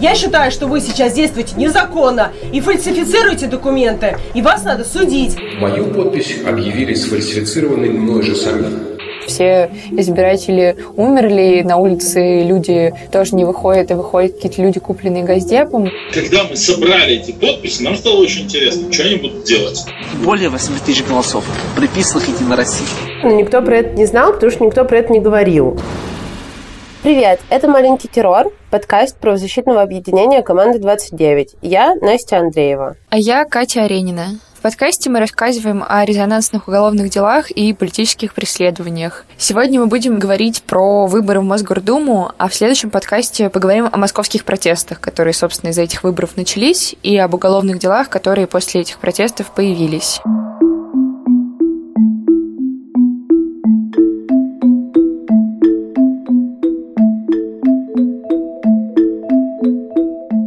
Я считаю, что вы сейчас действуете незаконно и фальсифицируете документы, и вас надо судить. Мою подпись объявили сфальсифицированной мной же самим. Все избиратели умерли, на улице люди тоже не выходят, и выходят какие-то люди, купленные Госдепом. Когда мы собрали эти подписи, нам стало очень интересно, что они будут делать. Более 8 тысяч голосов, приписанных Единой России. Но никто про это не знал, потому что никто про это не говорил. Привет, это «Маленький террор», подкаст правозащитного объединения «Команда 29». Я Настя Андреева. А я Катя Аренина. В подкасте мы рассказываем о резонансных уголовных делах и политических преследованиях. Сегодня мы будем говорить про выборы в Мосгордуму, а в следующем подкасте поговорим о московских протестах, которые, собственно, из-за этих выборов начались, и об уголовных делах, которые после этих протестов появились.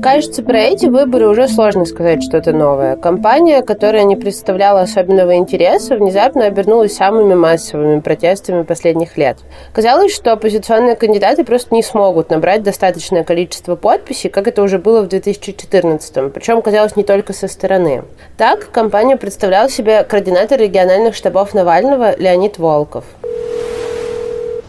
Кажется, про эти выборы уже сложно сказать что-то новое. Компания, которая не представляла особенного интереса, внезапно обернулась самыми массовыми протестами последних лет. Казалось, что оппозиционные кандидаты просто не смогут набрать достаточное количество подписей, как это уже было в 2014 причем казалось не только со стороны. Так, компания представляла себе координатор региональных штабов Навального Леонид Волков.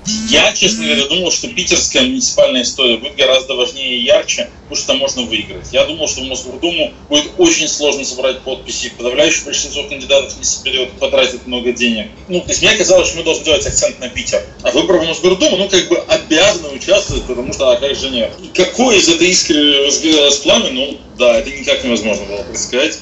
Я, честно говоря, думал, что питерская муниципальная история будет гораздо важнее и ярче, потому что можно выиграть. Я думал, что в Мосгордуму будет очень сложно собрать подписи, подавляющее большинство кандидатов не соберет, потратит много денег. Ну, то есть мне казалось, что мы должны делать акцент на Питер. А выборы в Мосгордуму, ну, как бы обязаны участвовать, потому что, а как же нет? Какой из этой искры разгорелось пламя, ну, да, это никак невозможно было предсказать.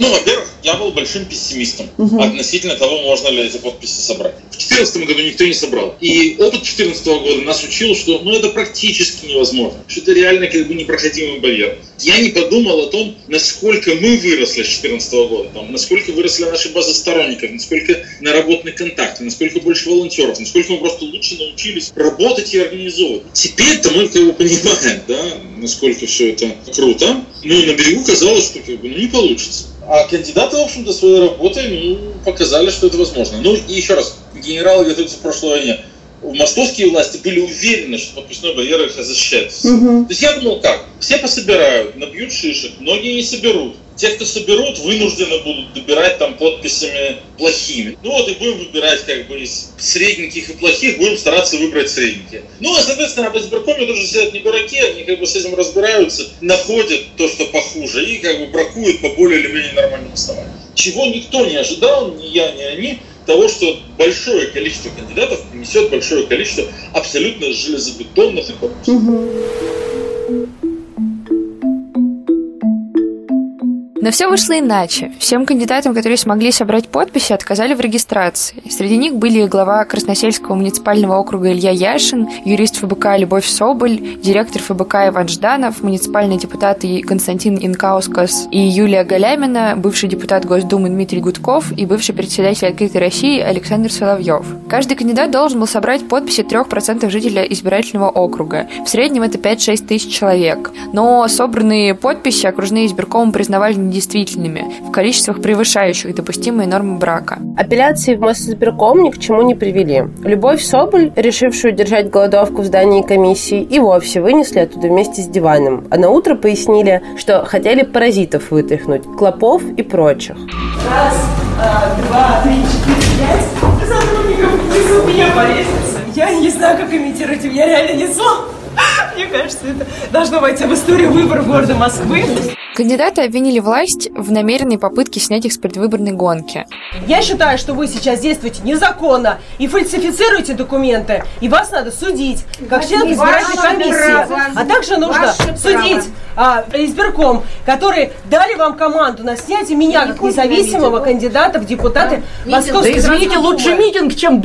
Ну, во-первых, я был большим пессимистом угу. относительно того, можно ли эти подписи собрать. В 2014 году никто не собрал. И опыт 2014 года нас учил, что ну, это практически невозможно, что это реально как бы непроходимый барьер. Я не подумал о том, насколько мы выросли с 2014 года, там, насколько выросли наши базы сторонников, насколько наработаны контакты, насколько больше волонтеров, насколько мы просто лучше научились работать и организовывать. Теперь-то мы как бы понимаем, да, насколько все это круто. Ну, на берегу казалось, что как бы, ну, не получится. А кандидаты, в общем-то, своей работой ну, показали, что это возможно. Ну и еще раз, генералы готовятся в прошлой войне. Московские власти были уверены, что подписной барьер их защищает. Угу. То есть я думал как? Все пособирают, набьют шишек, многие не соберут. Те, кто соберут, вынуждены будут добирать там подписями плохими. Ну вот и будем выбирать как бы из средненьких и плохих, будем стараться выбрать средненькие. Ну, а, соответственно, в избиркоме тоже сидят не дураки, они как бы с этим разбираются, находят то, что похуже, и как бы бракуют по более или менее нормальным основаниям. Чего никто не ожидал, ни я, ни они, того, что большое количество кандидатов принесет большое количество абсолютно железобетонных подписей. Угу. Но все вышло иначе. Всем кандидатам, которые смогли собрать подписи, отказали в регистрации. Среди них были глава Красносельского муниципального округа Илья Яшин, юрист ФБК Любовь Соболь, директор ФБК Иван Жданов, муниципальные депутаты Константин Инкаускас и Юлия Галямина, бывший депутат Госдумы Дмитрий Гудков и бывший председатель Открытой России Александр Соловьев. Каждый кандидат должен был собрать подписи 3% жителя избирательного округа. В среднем это 5-6 тысяч человек. Но собранные подписи окружные избиркомы признавали недействительными в количествах, превышающих допустимые нормы брака. Апелляции в Моссбирком ни к чему не привели. Любовь Соболь, решившую держать голодовку в здании комиссии, и вовсе вынесли оттуда вместе с диваном. А на утро пояснили, что хотели паразитов вытряхнуть, клопов и прочих. Раз, а, два, три, четыре, пять. Сотрудников несут меня по лестнице. Я не знаю, как имитировать, я реально несу. Мне кажется, это должно войти в историю выборов города Москвы. Кандидаты обвинили власть в намеренной попытке снять их с предвыборной гонки. Я считаю, что вы сейчас действуете незаконно и фальсифицируете документы, и вас надо судить, как член избирательной комиссии. А также нужно судить а, избирком, которые дали вам команду на снятие меня как независимого кандидата в депутаты да. Московской Да извините, лучше митинг, чем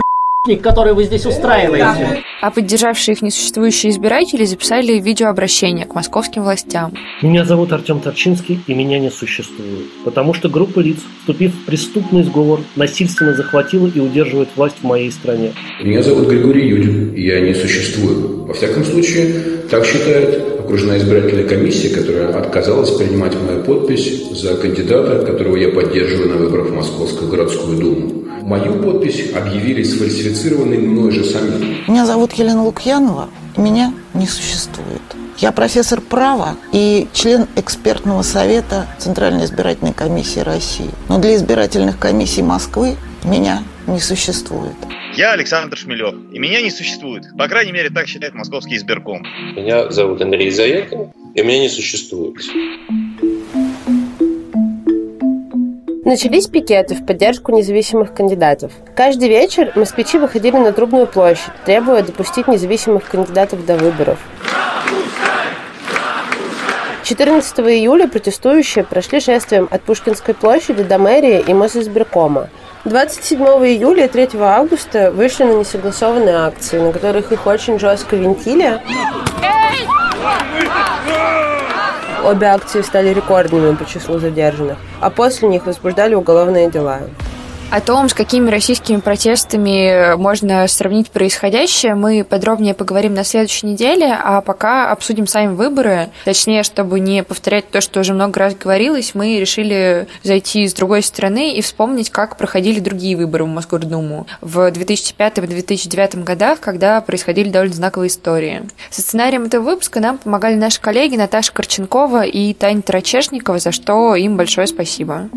который вы здесь устраиваете. А поддержавшие их несуществующие избиратели записали видеообращение к московским властям. Меня зовут Артем Торчинский, и меня не существует. Потому что группа лиц, вступив в преступный сговор, насильственно захватила и удерживает власть в моей стране. Меня зовут Григорий Юдин, и я не существую. Во всяком случае, так считает окружная избирательная комиссия, которая отказалась принимать мою подпись за кандидата, которого я поддерживаю на выборах в Московскую городскую думу. Мою подпись объявили сфальсифицированной мной же самим. Меня зовут Елена Лукьянова. Меня не существует. Я профессор права и член экспертного совета Центральной избирательной комиссии России. Но для избирательных комиссий Москвы меня не существует. Я Александр Шмелев, и меня не существует. По крайней мере, так считает московский избирком. Меня зовут Андрей Заякин, и меня не существует. Начались пикеты в поддержку независимых кандидатов. Каждый вечер москвичи выходили на Трубную площадь, требуя допустить независимых кандидатов до выборов. 14 июля протестующие прошли шествием от Пушкинской площади до мэрии и Мосизбиркома. 27 июля и 3 августа вышли на несогласованные акции, на которых их очень жестко винтили. Обе акции стали рекордными по числу задержанных, а после них возбуждали уголовные дела. О том, с какими российскими протестами можно сравнить происходящее, мы подробнее поговорим на следующей неделе, а пока обсудим сами выборы. Точнее, чтобы не повторять то, что уже много раз говорилось, мы решили зайти с другой стороны и вспомнить, как проходили другие выборы в Мосгордуму в 2005-2009 годах, когда происходили довольно знаковые истории. Со сценарием этого выпуска нам помогали наши коллеги Наташа Корченкова и Таня Тарачешникова, за что им большое спасибо.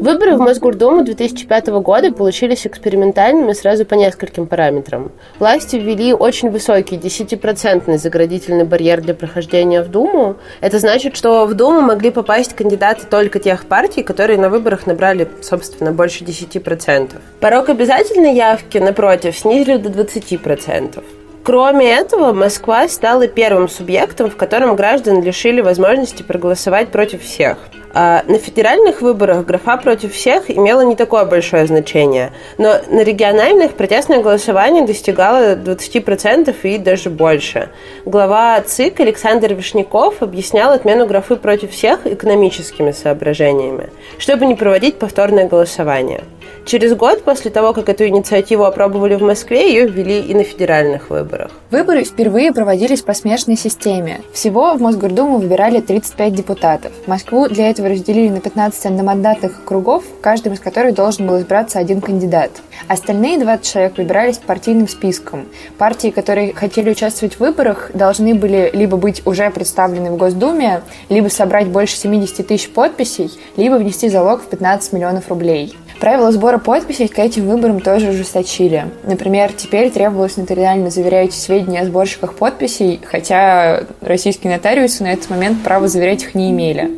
Выборы в Мосгордуму 2005 года получились экспериментальными сразу по нескольким параметрам. Власти ввели очень высокий 10% заградительный барьер для прохождения в Думу. Это значит, что в Думу могли попасть кандидаты только тех партий, которые на выборах набрали, собственно, больше 10%. Порог обязательной явки, напротив, снизили до 20%. Кроме этого, Москва стала первым субъектом, в котором граждан лишили возможности проголосовать против всех. А на федеральных выборах графа против всех имела не такое большое значение, но на региональных протестное голосование достигало 20% и даже больше. Глава ЦИК Александр Вишняков объяснял отмену графы против всех экономическими соображениями, чтобы не проводить повторное голосование. Через год после того, как эту инициативу опробовали в Москве, ее ввели и на федеральных выборах. Выборы впервые проводились по смешанной системе. Всего в Мосгордуму выбирали 35 депутатов. Москву для этого разделили на 15 одномандатных округов, каждым из которых должен был избраться один кандидат. Остальные 20 человек выбирались партийным спискам. Партии, которые хотели участвовать в выборах, должны были либо быть уже представлены в Госдуме, либо собрать больше 70 тысяч подписей, либо внести залог в 15 миллионов рублей. Правила сбора подписей к этим выборам тоже ужесточили. Например, теперь требовалось нотариально заверять сведения о сборщиках подписей, хотя российские нотариусы на этот момент права заверять их не имели.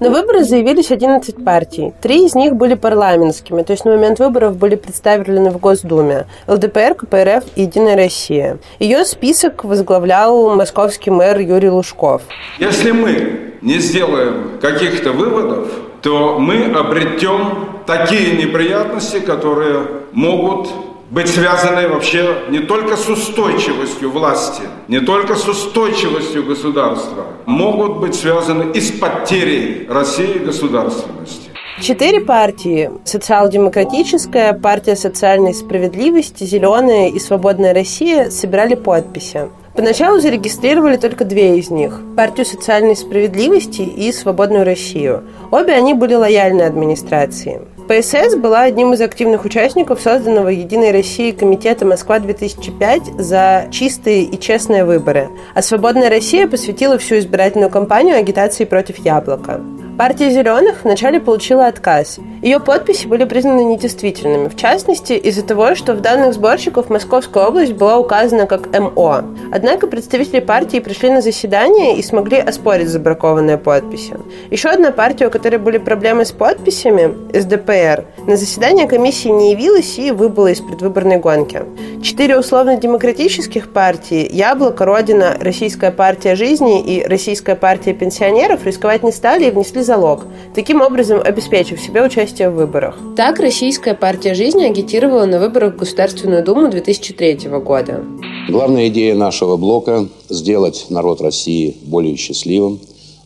На выборы заявились 11 партий. Три из них были парламентскими, то есть на момент выборов были представлены в Госдуме. ЛДПР, КПРФ и Единая Россия. Ее список возглавлял московский мэр Юрий Лужков. Если мы не сделаем каких-то выводов, то мы обретем такие неприятности, которые могут быть связаны вообще не только с устойчивостью власти, не только с устойчивостью государства, могут быть связаны и с потерей России государственности. Четыре партии – Социал-демократическая, Партия социальной справедливости, Зеленая и Свободная Россия – собирали подписи. Поначалу зарегистрировали только две из них – Партию социальной справедливости и Свободную Россию. Обе они были лояльны администрации. ПСС была одним из активных участников созданного Единой России комитета «Москва-2005» за чистые и честные выборы, а «Свободная Россия» посвятила всю избирательную кампанию агитации против «Яблока». Партия «Зеленых» вначале получила отказ. Ее подписи были признаны недействительными, в частности, из-за того, что в данных сборщиков Московская область была указана как МО. Однако представители партии пришли на заседание и смогли оспорить забракованные подписи. Еще одна партия, у которой были проблемы с подписями, СДПР, на заседание комиссии не явилась и выбыла из предвыборной гонки. Четыре условно-демократических партии – Яблоко, Родина, Российская партия жизни и Российская партия пенсионеров – рисковать не стали и внесли залог, таким образом обеспечив себе участие в выборах. Так Российская партия жизни агитировала на выборах в Государственную Думу 2003 года. Главная идея нашего блока – сделать народ России более счастливым,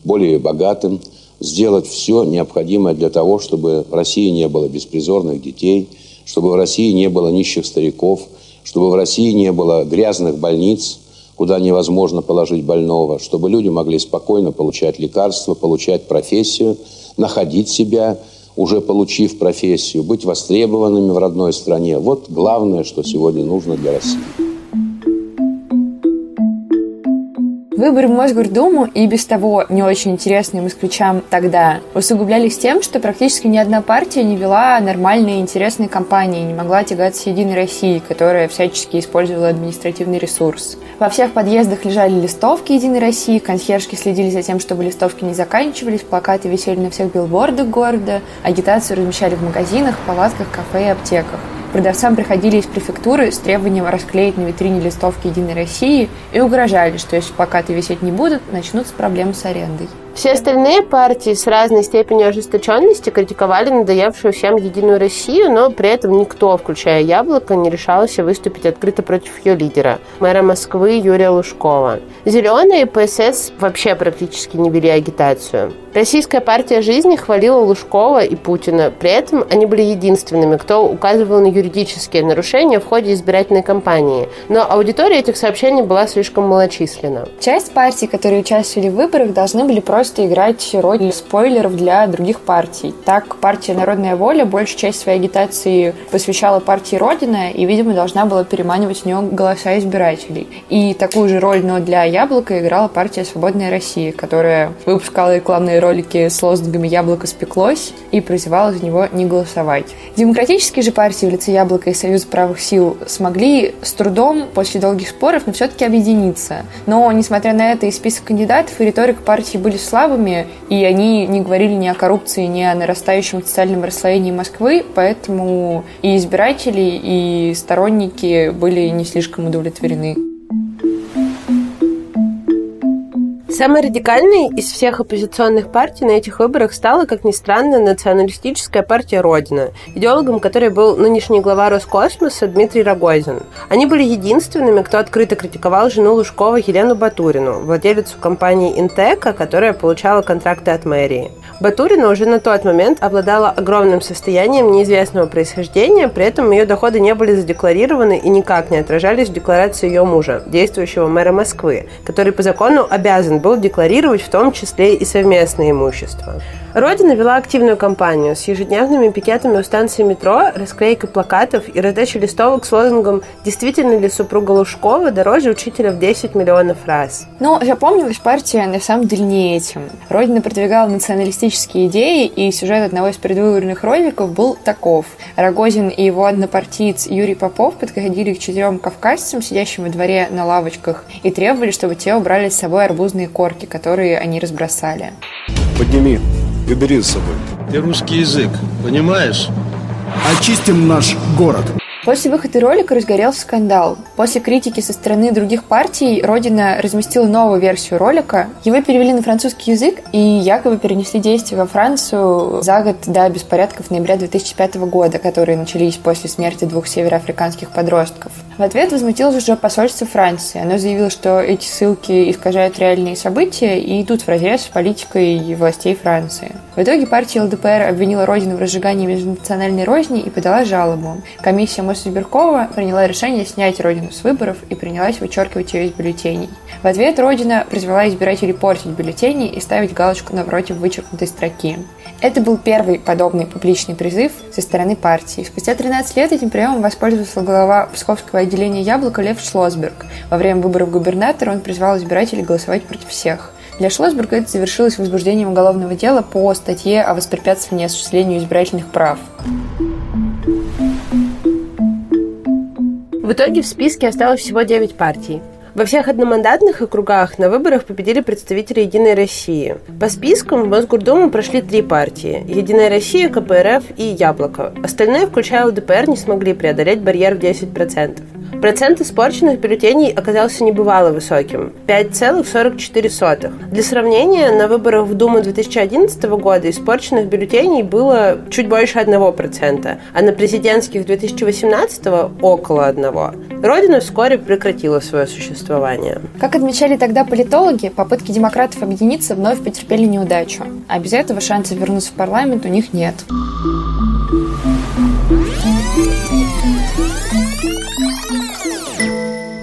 более богатым, сделать все необходимое для того, чтобы в России не было беспризорных детей, чтобы в России не было нищих стариков, чтобы в России не было грязных больниц – куда невозможно положить больного, чтобы люди могли спокойно получать лекарства, получать профессию, находить себя, уже получив профессию, быть востребованными в родной стране. Вот главное, что сегодня нужно для России. Выборы в Мосгордуму и без того не очень интересные москвичам тогда усугублялись тем, что практически ни одна партия не вела нормальные интересные кампании, не могла тягаться Единой России, которая всячески использовала административный ресурс. Во всех подъездах лежали листовки Единой России, консьержки следили за тем, чтобы листовки не заканчивались, плакаты висели на всех билбордах города, агитацию размещали в магазинах, палатках, кафе и аптеках. Продавцам приходили из префектуры с требованием расклеить на витрине листовки «Единой России» и угрожали, что если плакаты висеть не будут, начнутся проблемы с арендой. Все остальные партии с разной степенью ожесточенности критиковали надоевшую всем Единую Россию, но при этом никто, включая Яблоко, не решался выступить открыто против ее лидера, мэра Москвы Юрия Лужкова. Зеленые и ПСС вообще практически не вели агитацию. Российская партия жизни хвалила Лужкова и Путина. При этом они были единственными, кто указывал на юридические нарушения в ходе избирательной кампании. Но аудитория этих сообщений была слишком малочисленна. Часть партий, которые участвовали в выборах, должны были просто играть роль спойлеров для других партий. Так, партия «Народная воля» большую часть своей агитации посвящала партии «Родина» и, видимо, должна была переманивать в нее голоса избирателей. И такую же роль, но для «Яблока» играла партия «Свободная Россия», которая выпускала рекламные ролики с лозунгами «Яблоко спеклось» и призывала за него не голосовать. Демократические же партии в лице «Яблока» и Союза правых сил смогли с трудом после долгих споров, но все-таки объединиться. Но, несмотря на это, и список кандидатов, и риторика партии были слабыми, и они не говорили ни о коррупции, ни о нарастающем социальном расслоении Москвы, поэтому и избиратели, и сторонники были не слишком удовлетворены. Самой радикальной из всех оппозиционных партий на этих выборах стала, как ни странно, националистическая партия «Родина», идеологом которой был нынешний глава Роскосмоса Дмитрий Рогозин. Они были единственными, кто открыто критиковал жену Лужкова Елену Батурину, владелицу компании «Интека», которая получала контракты от мэрии. Батурина уже на тот момент обладала огромным состоянием неизвестного происхождения, при этом ее доходы не были задекларированы и никак не отражались в декларации ее мужа, действующего мэра Москвы, который по закону обязан был декларировать в том числе и совместное имущество. Родина вела активную кампанию с ежедневными пикетами у станции метро, расклейкой плакатов и раздачей листовок с лозунгом «Действительно ли супруга Лужкова дороже учителя в 10 миллионов раз?». Но запомнилась партия на самом деле не этим. Родина продвигала националистические идеи, и сюжет одного из предвыборных роликов был таков. Рогозин и его однопартиец Юрий Попов подходили к четырем кавказцам, сидящим во дворе на лавочках, и требовали, чтобы те убрали с собой арбузные корки, которые они разбросали. Подними и бери с собой. Ты русский язык, понимаешь? Очистим наш город. После выхода ролика разгорелся скандал. После критики со стороны других партий Родина разместила новую версию ролика. Его перевели на французский язык и якобы перенесли действие во Францию за год до беспорядков ноября 2005 года, которые начались после смерти двух североафриканских подростков. В ответ возмутилось уже посольство Франции. Оно заявило, что эти ссылки искажают реальные события и идут в разрез с политикой властей Франции. В итоге партия ЛДПР обвинила Родину в разжигании межнациональной розни и подала жалобу. Комиссия Моссбиркова приняла решение снять Родину с выборов и принялась вычеркивать ее из бюллетеней. В ответ Родина призвала избирателей портить бюллетени и ставить галочку напротив вычеркнутой строки. Это был первый подобный публичный призыв со стороны партии. Спустя 13 лет этим приемом воспользовался глава Псковского отделения «Яблоко» Лев Шлосберг. Во время выборов губернатора он призвал избирателей голосовать против всех. Для Шлосберга это завершилось возбуждением уголовного дела по статье о воспрепятствовании осуществлению избирательных прав. В итоге в списке осталось всего 9 партий. Во всех одномандатных округах на выборах победили представители «Единой России». По спискам в Мосгордуму прошли три партии – «Единая Россия», КПРФ и «Яблоко». Остальные, включая ЛДПР, не смогли преодолеть барьер в 10%. Процент испорченных бюллетеней оказался небывало высоким – 5,44. Для сравнения, на выборах в Думу 2011 года испорченных бюллетеней было чуть больше 1%, а на президентских 2018 – около 1%. Родина вскоре прекратила свое существование. Как отмечали тогда политологи, попытки демократов объединиться вновь потерпели неудачу. А без этого шансов вернуться в парламент у них нет.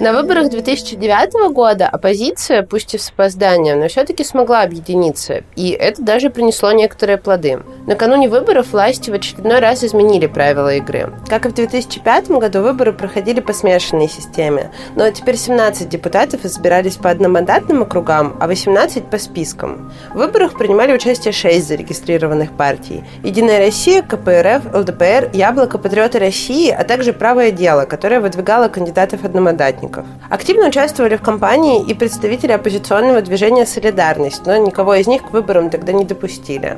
На выборах 2009 года оппозиция, пусть и с опозданием, но все-таки смогла объединиться, и это даже принесло некоторые плоды. Накануне выборов власти в очередной раз изменили правила игры. Как и в 2005 году, выборы проходили по смешанной системе, но теперь 17 депутатов избирались по одномандатным округам, а 18 по спискам. В выборах принимали участие 6 зарегистрированных партий. Единая Россия, КПРФ, ЛДПР, Яблоко, Патриоты России, а также Правое дело, которое выдвигало кандидатов-одномандатников. Активно участвовали в кампании и представители оппозиционного движения «Солидарность», но никого из них к выборам тогда не допустили.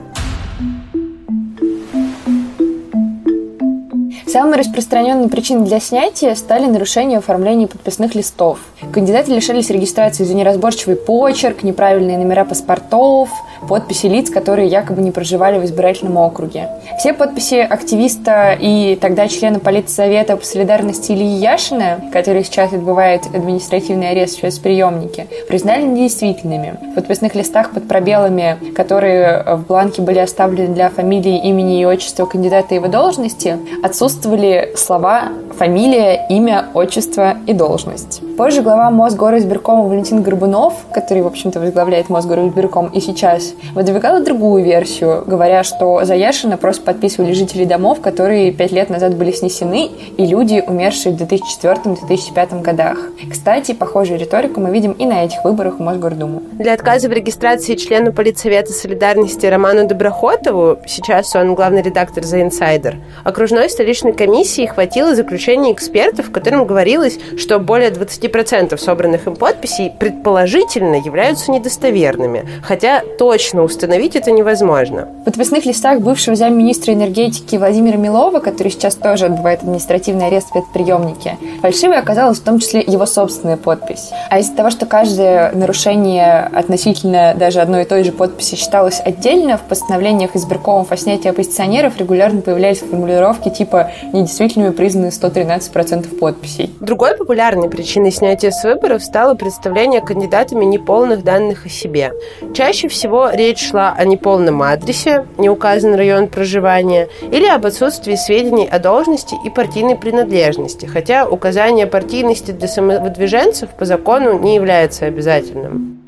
Самой распространенной причиной для снятия стали нарушения оформления подписных листов. Кандидаты лишались регистрации за неразборчивый почерк, неправильные номера паспортов, подписи лиц, которые якобы не проживали в избирательном округе. Все подписи активиста и тогда члена Политсовета по солидарности Ильи Яшина, который сейчас отбывает административный арест в спецприемнике, признали недействительными. В подписных листах под пробелами, которые в бланке были оставлены для фамилии, имени и отчества кандидата и его должности, отсутствовали слова фамилия, имя, отчество и должность. Позже глава Мосгоризбиркома Валентин Горбунов, который, в общем-то, возглавляет Мосгоризбирком и сейчас, выдвигала другую версию, говоря, что за Яшина просто подписывали жители домов, которые пять лет назад были снесены, и люди, умершие в 2004-2005 годах. Кстати, похожую риторику мы видим и на этих выборах в Мосгордуму. Для отказа в регистрации члена Политсовета солидарности Роману Доброхотову, сейчас он главный редактор «The Insider», окружной столичной комиссии хватило заключения экспертов, в котором говорилось, что более 20% собранных им подписей предположительно являются недостоверными, хотя точно установить это невозможно. В подписных листах бывшего замминистра энергетики Владимира Милова, который сейчас тоже отбывает административный арест в спецприемнике, фальшивой оказалась в том числе его собственная подпись. А из-за того, что каждое нарушение относительно даже одной и той же подписи считалось отдельно, в постановлениях избиркомов о снятии оппозиционеров регулярно появлялись формулировки типа «недействительными признаны 113% подписей». Другой популярной причиной снятия с выборов стало представление кандидатами неполных данных о себе. Чаще всего речь шла о неполном адресе, не указан район проживания, или об отсутствии сведений о должности и партийной принадлежности, хотя указание партийности для самовыдвиженцев по закону не является обязательным.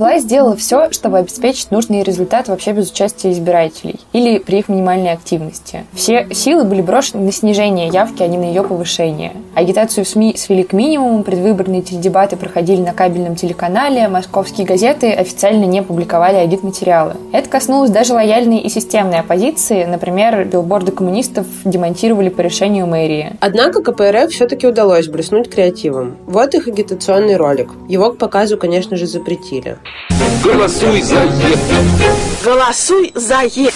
Власть сделала все, чтобы обеспечить нужный результат вообще без участия избирателей или при их минимальной активности. Все силы были брошены на снижение явки, а не на ее повышение. Агитацию в СМИ свели к минимуму, предвыборные теледебаты проходили на кабельном телеканале, московские газеты официально не публиковали агитматериалы. Это коснулось даже лояльной и системной оппозиции, например, билборды коммунистов демонтировали по решению мэрии. Однако КПРФ все-таки удалось блеснуть креативом. Вот их агитационный ролик. Его к показу, конечно же, запретили. Голосуй за Е. Голосуй за Е.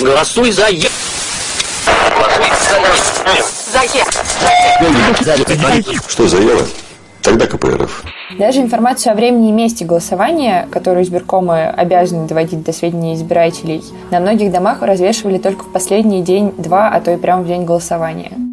Голосуй за Е. За Е. Что за Ева? Тогда КПРФ. Даже информацию о времени и месте голосования, которую избиркомы обязаны доводить до сведения избирателей, на многих домах развешивали только в последний день-два, а то и прямо в день голосования.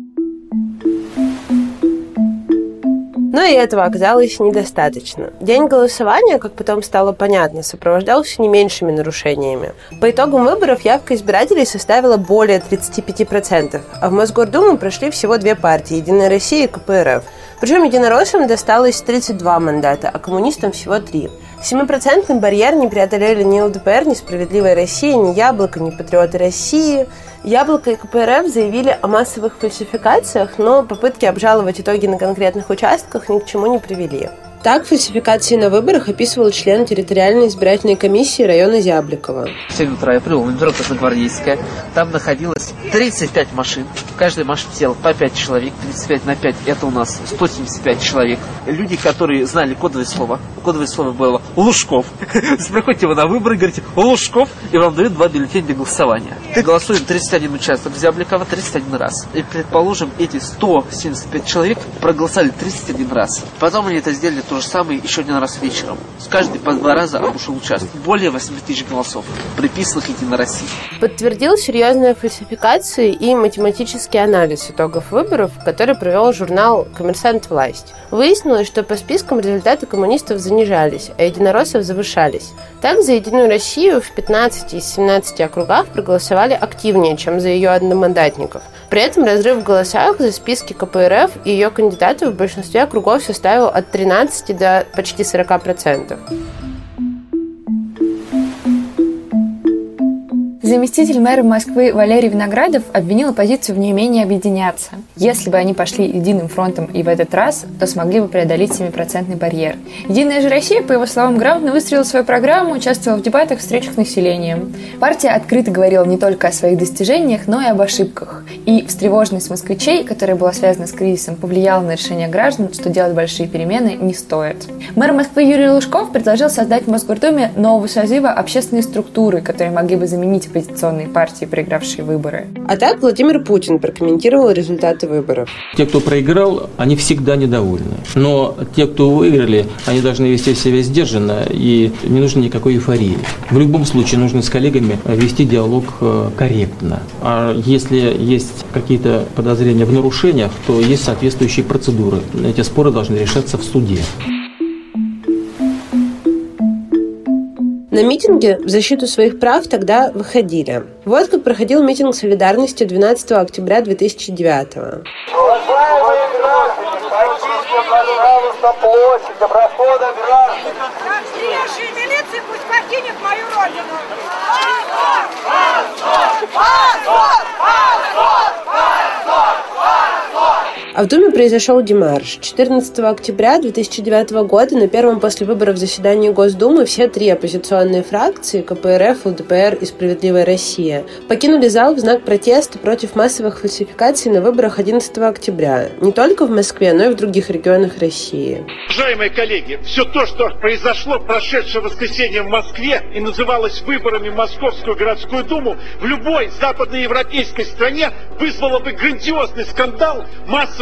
Но и этого оказалось недостаточно. День голосования, как потом стало понятно, сопровождался не меньшими нарушениями. По итогам выборов явка избирателей составила более 35%, а в Мосгордуму прошли всего две партии – Единая Россия и КПРФ. Причем единороссам досталось 32 мандата, а коммунистам всего 3. Семипроцентный барьер не преодолели ни ЛДПР, ни Справедливая Россия, ни Яблоко, ни Патриоты России. Яблоко и КПРФ заявили о массовых фальсификациях, но попытки обжаловать итоги на конкретных участках ни к чему не привели. Так, фальсификации на выборах описывал член территориальной избирательной комиссии района Зябликова. В 7 утра я прибыл в метро Красногвардейская. Там находилось 35 машин. В каждой машине сел по 5 человек. 35 на 5 это у нас 175 человек. Люди, которые знали кодовое слово. Кодовое слово было Лужков. Приходите вы на выборы, говорите Лужков, и вам дают два бюллетеня для голосования. Голосуем 31 участок Зябликова 31 раз. И, предположим, эти 175 человек проголосовали 31 раз. Потом они это сделали то же самое еще один раз вечером. С каждый по два раза обошел участок. Более 8 тысяч голосов, приписанных Единой России. Подтвердил серьезные фальсификации и математический анализ итогов выборов, который провел журнал «Коммерсант. Власть». Выяснилось, что по спискам результаты коммунистов занижались, а единороссов завышались. Так, за «Единую Россию» в 15 из 17 округах проголосовали активнее, чем за ее одномандатников. При этом разрыв в голосах за списки КПРФ и ее кандидатов в большинстве округов составил от 13 до почти 40%. Заместитель мэра Москвы Валерий Виноградов обвинил оппозицию в неумении объединяться. Если бы они пошли единым фронтом и в этот раз, то смогли бы преодолеть 7% барьер. Единая же Россия, по его словам, грамотно выстроила свою программу, участвовала в дебатах, встречах с населением. Партия открыто говорила не только о своих достижениях, но и об ошибках. И встревоженность москвичей, которая была связана с кризисом, повлияла на решение граждан, что делать большие перемены не стоит. Мэр Москвы Юрий Лужков предложил создать в Мосгордуме нового созыва общественные структуры, которые могли бы заменить оппозиционные партии, проигравшие выборы. А так Владимир Путин прокомментировал результаты выборов. Те, кто проиграл, они всегда недовольны. Но те, кто выиграли, они должны вести себя сдержанно и не нужно никакой эйфории. В любом случае нужно с коллегами вести диалог э, корректно. А если есть какие-то подозрения в нарушениях, то есть соответствующие процедуры. Эти споры должны решаться в суде. На митинге в защиту своих прав тогда выходили. Вот как проходил митинг солидарности 12 октября 2009 Уважаемые граждане, покиньте, пожалуйста, площадь до прохода граждан. Как старейшая милиция пусть покинет мою родину. А в Думе произошел демарш. 14 октября 2009 года на первом после выборов заседании Госдумы все три оппозиционные фракции КПРФ, ЛДПР и «Справедливая Россия» покинули зал в знак протеста против массовых фальсификаций на выборах 11 октября. Не только в Москве, но и в других регионах России. Уважаемые коллеги, все то, что произошло в прошедшее воскресенье в Москве и называлось выборами Московскую городскую думу, в любой западноевропейской стране вызвало бы грандиозный скандал,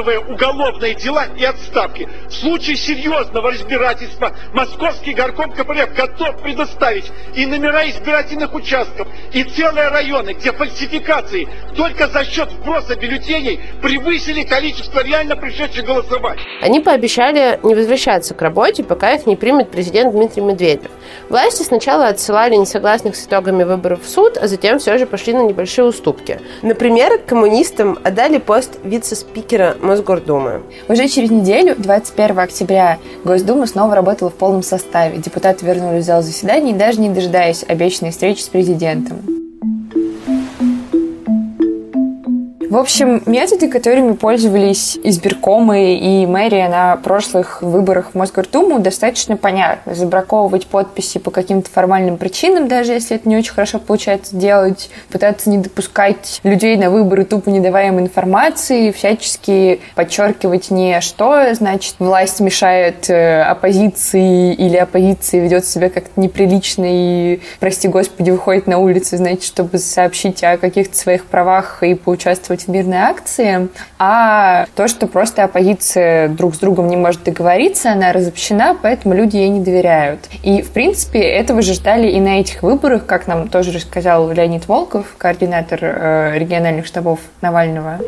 массовые уголовные дела и отставки. В случае серьезного разбирательства Московский горком КПРФ готов предоставить и номера избирательных участков, и целые районы, где фальсификации только за счет вброса бюллетеней превысили количество реально пришедших голосовать. Они пообещали не возвращаться к работе, пока их не примет президент Дмитрий Медведев. Власти сначала отсылали несогласных с итогами выборов в суд, а затем все же пошли на небольшие уступки. Например, коммунистам отдали пост вице-спикера Мосгордумы. Уже через неделю, 21 октября, Госдума снова работала в полном составе. Депутаты вернулись в зал заседаний, даже не дожидаясь обещанной встречи с президентом. В общем, методы, которыми пользовались избиркомы и мэрия на прошлых выборах в Мосгордуму, достаточно понятны. Забраковывать подписи по каким-то формальным причинам, даже если это не очень хорошо получается делать, пытаться не допускать людей на выборы, тупо не давая им информации, всячески подчеркивать не что, значит, власть мешает э, оппозиции или оппозиция ведет себя как-то неприлично и, прости господи, выходит на улицу, значит, чтобы сообщить о каких-то своих правах и поучаствовать в мирной акции, а то, что просто оппозиция друг с другом не может договориться, она разобщена, поэтому люди ей не доверяют. И, в принципе, этого же ждали и на этих выборах, как нам тоже рассказал Леонид Волков, координатор э, региональных штабов Навального.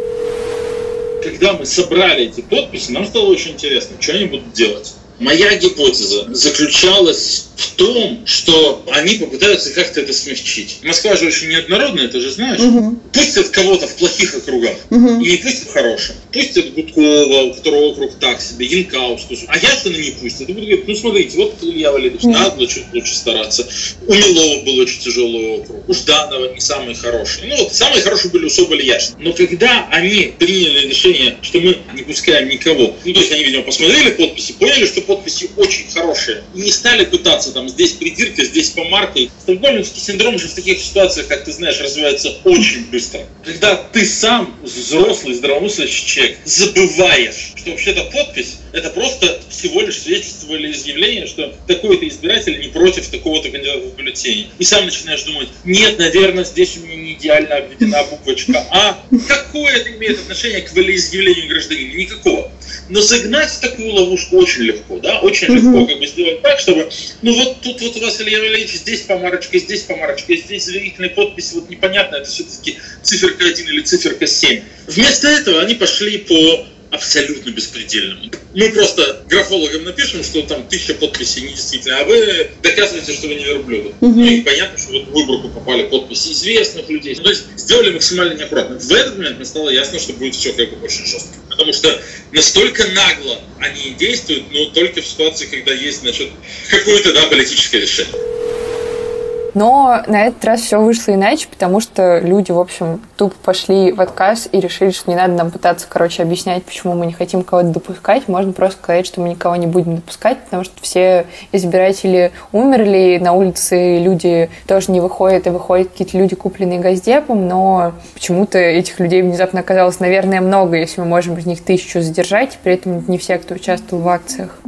Когда мы собрали эти подписи, нам стало очень интересно, что они будут делать. Моя гипотеза заключалась в том, что они попытаются как-то это смягчить. Москва же очень неоднородная, ты же знаешь. Угу. Пустят кого-то в плохих округах, угу. и не пустят в хорошем. Пустят Гудкова, у которого округ так себе, Янкаускус. А я что не пустят. И будут говорить, ну смотрите, вот Илья Валерьевич, угу. надо было чуть лучше стараться. У Милова был очень тяжелый округ. У Жданова не самый хороший. Ну вот, самые хорошие были у Соболя Яшин. Но когда они приняли решение, что мы не пускаем никого, ну то есть они, видимо, посмотрели подписи, поняли, что подписи очень хорошие, и не стали пытаться там здесь придирка, здесь помарка. Стокгольмский синдром же в таких ситуациях, как ты знаешь, развивается очень быстро. Когда ты сам, взрослый, здравомыслящий человек, забываешь, что вообще-то подпись это просто всего лишь свидетельство или изъявление, что такой-то избиратель не против такого-то кандидата в бюллетене. И сам начинаешь думать, нет, наверное, здесь у меня не идеально обведена буквочка А. Какое это имеет отношение к волеизъявлению гражданина? Никакого. Но загнать в такую ловушку очень легко, да, очень mm-hmm. легко как бы сделать так, чтобы, ну вот тут вот у вас, Илья Валерьевич, здесь помарочка, здесь помарочка, здесь заверительная подпись, вот непонятно, это все-таки циферка 1 или циферка 7. Вместо этого они пошли по абсолютно беспредельным. Мы просто графологам напишем, что там тысяча подписей недействительно, а вы доказываете, что вы не верблюды. Угу. Ну и понятно, что вот в выборку попали подписи известных людей. То есть сделали максимально неаккуратно. В этот момент мне стало ясно, что будет все как бы очень жестко. Потому что настолько нагло они действуют, но только в ситуации, когда есть, значит, какое-то, да, политическое решение. Но на этот раз все вышло иначе, потому что люди, в общем, тупо пошли в отказ и решили, что не надо нам пытаться, короче, объяснять, почему мы не хотим кого-то допускать. Можно просто сказать, что мы никого не будем допускать, потому что все избиратели умерли, на улице люди тоже не выходят, и выходят какие-то люди, купленные Газдепом, но почему-то этих людей внезапно оказалось, наверное, много, если мы можем из них тысячу задержать, при этом не все, кто участвовал в акциях.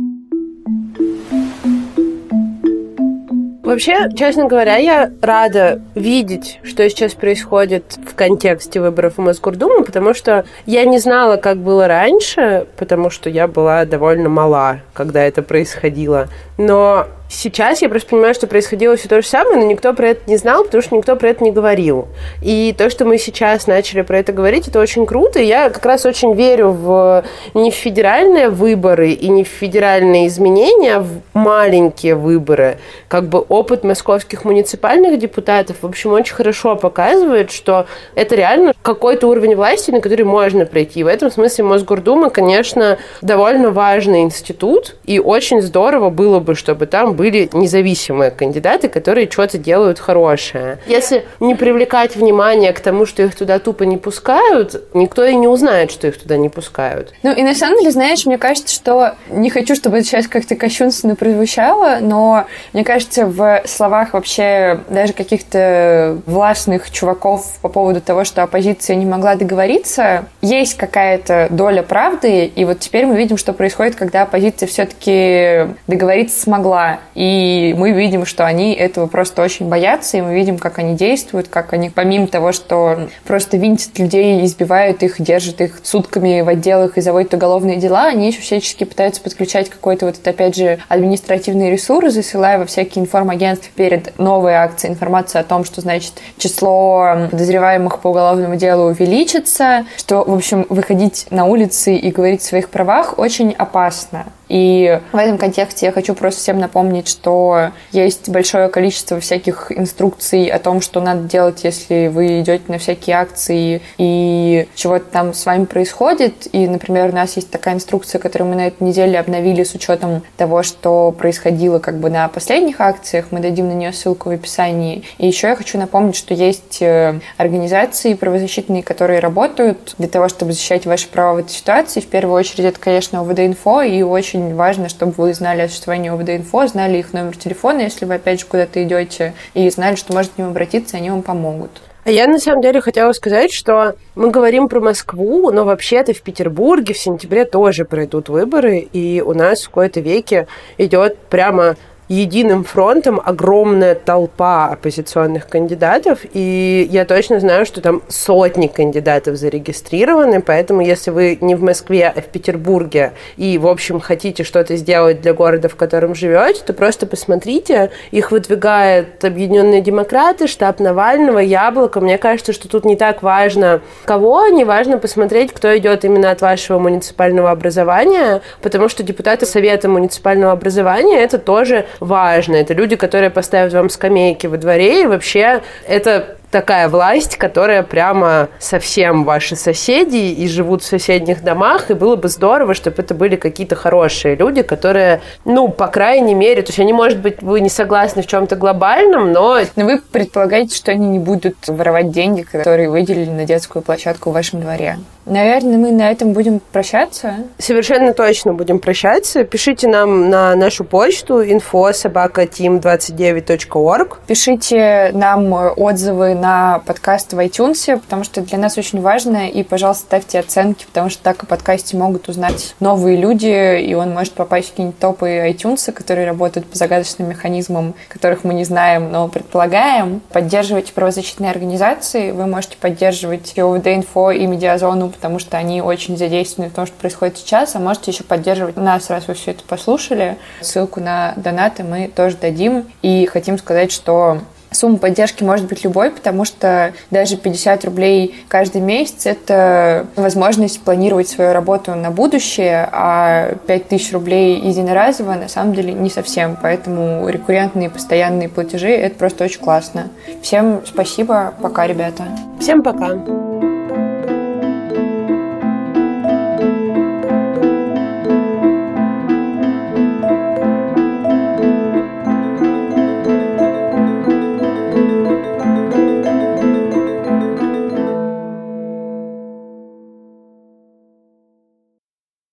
Вообще, честно говоря, я рада видеть, что сейчас происходит в контексте выборов в Мосгордуму, потому что я не знала, как было раньше, потому что я была довольно мала, когда это происходило. Но Сейчас я просто понимаю, что происходило все то же самое, но никто про это не знал, потому что никто про это не говорил. И то, что мы сейчас начали про это говорить, это очень круто. И я как раз очень верю в не в федеральные выборы и не в федеральные изменения, а в маленькие выборы. Как бы опыт московских муниципальных депутатов, в общем, очень хорошо показывает, что это реально какой-то уровень власти, на который можно пройти. В этом смысле Мосгордума, конечно, довольно важный институт, и очень здорово было бы, чтобы там были независимые кандидаты, которые что-то делают хорошее. Если не привлекать внимание к тому, что их туда тупо не пускают, никто и не узнает, что их туда не пускают. Ну и на самом деле, знаешь, мне кажется, что не хочу, чтобы это сейчас как-то кощунственно прозвучало, но мне кажется, в словах вообще даже каких-то властных чуваков по поводу того, что оппозиция не могла договориться, есть какая-то доля правды, и вот теперь мы видим, что происходит, когда оппозиция все-таки договориться смогла. И мы видим, что они этого просто очень боятся, и мы видим, как они действуют, как они, помимо того, что просто винтят людей, избивают их, держат их сутками в отделах и заводят уголовные дела, они еще всячески пытаются подключать какой-то вот, это, опять же, административный ресурс, засылая во всякие информагентства перед новой акцией информацию о том, что, значит, число подозреваемых по уголовному делу увеличится, что, в общем, выходить на улицы и говорить о своих правах очень опасно. И в этом контексте я хочу просто всем напомнить, что есть большое количество всяких инструкций о том, что надо делать, если вы идете на всякие акции и чего-то там с вами происходит. И, например, у нас есть такая инструкция, которую мы на этой неделе обновили с учетом того, что происходило как бы на последних акциях. Мы дадим на нее ссылку в описании. И еще я хочу напомнить, что есть э, организации правозащитные, которые работают для того, чтобы защищать ваши права в этой ситуации. В первую очередь это, конечно, ОВД-инфо и очень очень важно, чтобы вы знали о существовании ОВД-инфо, знали их номер телефона, если вы опять же куда-то идете, и знали, что можете к ним обратиться, они вам помогут. А я на самом деле хотела сказать, что мы говорим про Москву, но вообще-то в Петербурге в сентябре тоже пройдут выборы, и у нас в какой-то веке идет прямо единым фронтом огромная толпа оппозиционных кандидатов, и я точно знаю, что там сотни кандидатов зарегистрированы, поэтому если вы не в Москве, а в Петербурге, и, в общем, хотите что-то сделать для города, в котором живете, то просто посмотрите, их выдвигают Объединенные Демократы, штаб Навального, Яблоко. Мне кажется, что тут не так важно, кого, не важно посмотреть, кто идет именно от вашего муниципального образования, потому что депутаты Совета муниципального образования это тоже важно. Это люди, которые поставят вам скамейки во дворе, и вообще это такая власть, которая прямо совсем ваши соседи и живут в соседних домах, и было бы здорово, чтобы это были какие-то хорошие люди, которые, ну, по крайней мере, то есть они, может быть, вы не согласны в чем-то глобальном, но... Но вы предполагаете, что они не будут воровать деньги, которые выделили на детскую площадку в вашем дворе. Наверное, мы на этом будем прощаться. Совершенно точно будем прощаться. Пишите нам на нашу почту info собака team29.org. Пишите нам отзывы на подкаст в iTunes, потому что для нас очень важно. И, пожалуйста, ставьте оценки, потому что так о подкасте могут узнать новые люди, и он может попасть в какие-нибудь топы iTunes, которые работают по загадочным механизмам, которых мы не знаем, но предполагаем. Поддерживайте правозащитные организации. Вы можете поддерживать ОВД-инфо и Медиазону, потому что они очень задействованы в том, что происходит сейчас, а можете еще поддерживать нас, раз вы все это послушали. Ссылку на донаты мы тоже дадим. И хотим сказать, что Сумма поддержки может быть любой, потому что даже 50 рублей каждый месяц – это возможность планировать свою работу на будущее, а 5000 рублей единоразово на самом деле не совсем. Поэтому рекуррентные постоянные платежи – это просто очень классно. Всем спасибо. Пока, ребята. Всем пока.